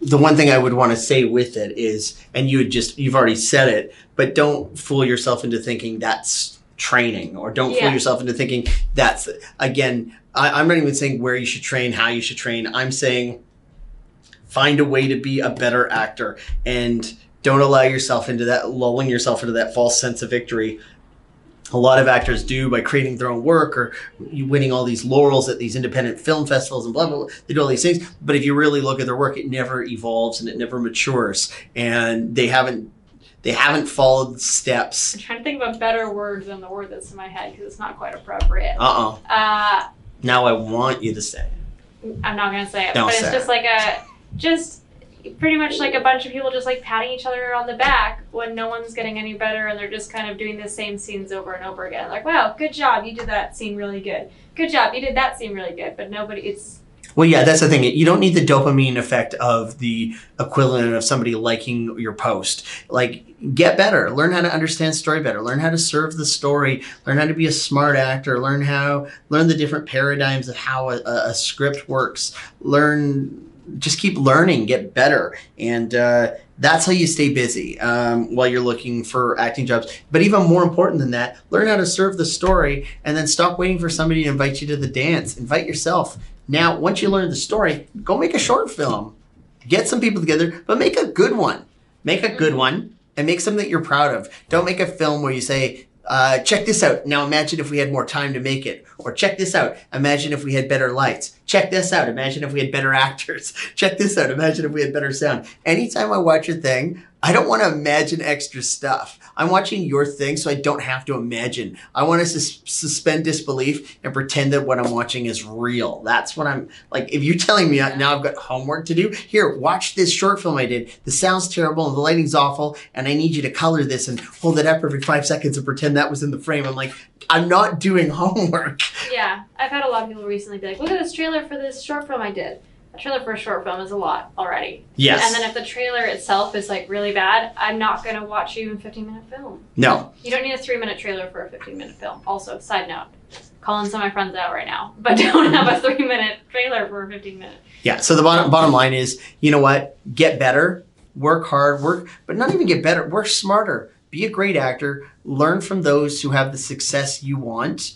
the one thing I would want to say with it is, and you just you've already said it, but don't fool yourself into thinking that's training, or don't yeah. fool yourself into thinking that's again. I, I'm not even saying where you should train, how you should train. I'm saying find a way to be a better actor and don't allow yourself into that lulling yourself into that false sense of victory a lot of actors do by creating their own work or winning all these laurels at these independent film festivals and blah, blah, blah. They do all these things. But if you really look at their work, it never evolves and it never matures. And they haven't they haven't followed steps. I'm trying to think of a better word than the word that's in my head because it's not quite appropriate. Uh-uh. Uh Now I want you to say it. I'm not going to say it. Don't but it's just it. like a, just pretty much like a bunch of people just like patting each other on the back when no one's getting any better and they're just kind of doing the same scenes over and over again. Like, wow, good job, you did that scene really good. Good job, you did that scene really good. But nobody, it's. Well, yeah, that's the thing. You don't need the dopamine effect of the equivalent of somebody liking your post. Like, get better, learn how to understand story better, learn how to serve the story, learn how to be a smart actor, learn how, learn the different paradigms of how a, a script works, learn just keep learning, get better, and uh, that's how you stay busy um, while you're looking for acting jobs. But even more important than that, learn how to serve the story, and then stop waiting for somebody to invite you to the dance. Invite yourself. Now, once you learn the story, go make a short film. Get some people together, but make a good one. Make a good one and make something that you're proud of. Don't make a film where you say, uh, check this out. Now imagine if we had more time to make it. Or check this out. Imagine if we had better lights. Check this out. Imagine if we had better actors. Check this out. Imagine if we had better sound. Anytime I watch a thing, I don't want to imagine extra stuff. I'm watching your thing, so I don't have to imagine. I want to sus- suspend disbelief and pretend that what I'm watching is real. That's what I'm like. If you're telling me now I've got homework to do, here, watch this short film I did. The sound's terrible and the lighting's awful, and I need you to color this and hold it up every five seconds and pretend that was in the frame. I'm like, I'm not doing homework. Yeah, I've had a lot of people recently be like, look at this trailer for this short film I did a trailer for a short film is a lot already. Yes. And then if the trailer itself is like really bad, I'm not going to watch you in 15 minute film. No. You don't need a three minute trailer for a 15 minute film. Also, side note, calling some of my friends out right now, but don't have a three minute trailer for a 15 minute. Yeah. So the bottom bottom line is, you know what? Get better, work hard, work, but not even get better, work smarter. Be a great actor. Learn from those who have the success you want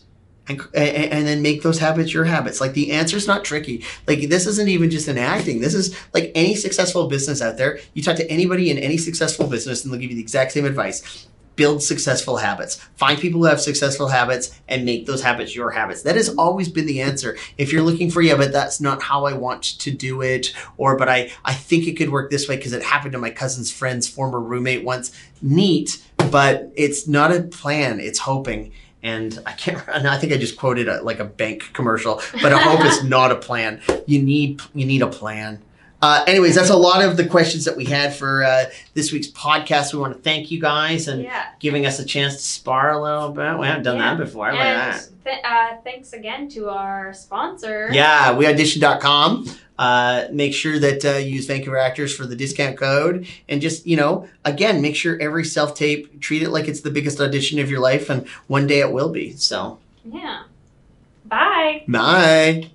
and, and then make those habits your habits. Like the answer is not tricky. Like this isn't even just an acting. This is like any successful business out there. You talk to anybody in any successful business and they'll give you the exact same advice. Build successful habits. Find people who have successful habits and make those habits your habits. That has always been the answer. If you're looking for, yeah, but that's not how I want to do it, or but I, I think it could work this way because it happened to my cousin's friend's former roommate once. Neat but it's not a plan. It's hoping. And I can't. And I think I just quoted a, like a bank commercial, but a hope is not a plan. You need you need a plan. Uh, anyways, that's a lot of the questions that we had for uh, this week's podcast. We want to thank you guys and yeah. giving us a chance to spar a little bit. We haven't done Yeah. that before. And at that. Th- uh, thanks again to our sponsor. Yeah, weaudition.com. Uh, make sure that uh, you use Vancouver Actors for the discount code. And just, you know, again, make sure every self tape, treat it like it's the biggest audition of your life. And one day it will be. So, Yeah. Bye. bye.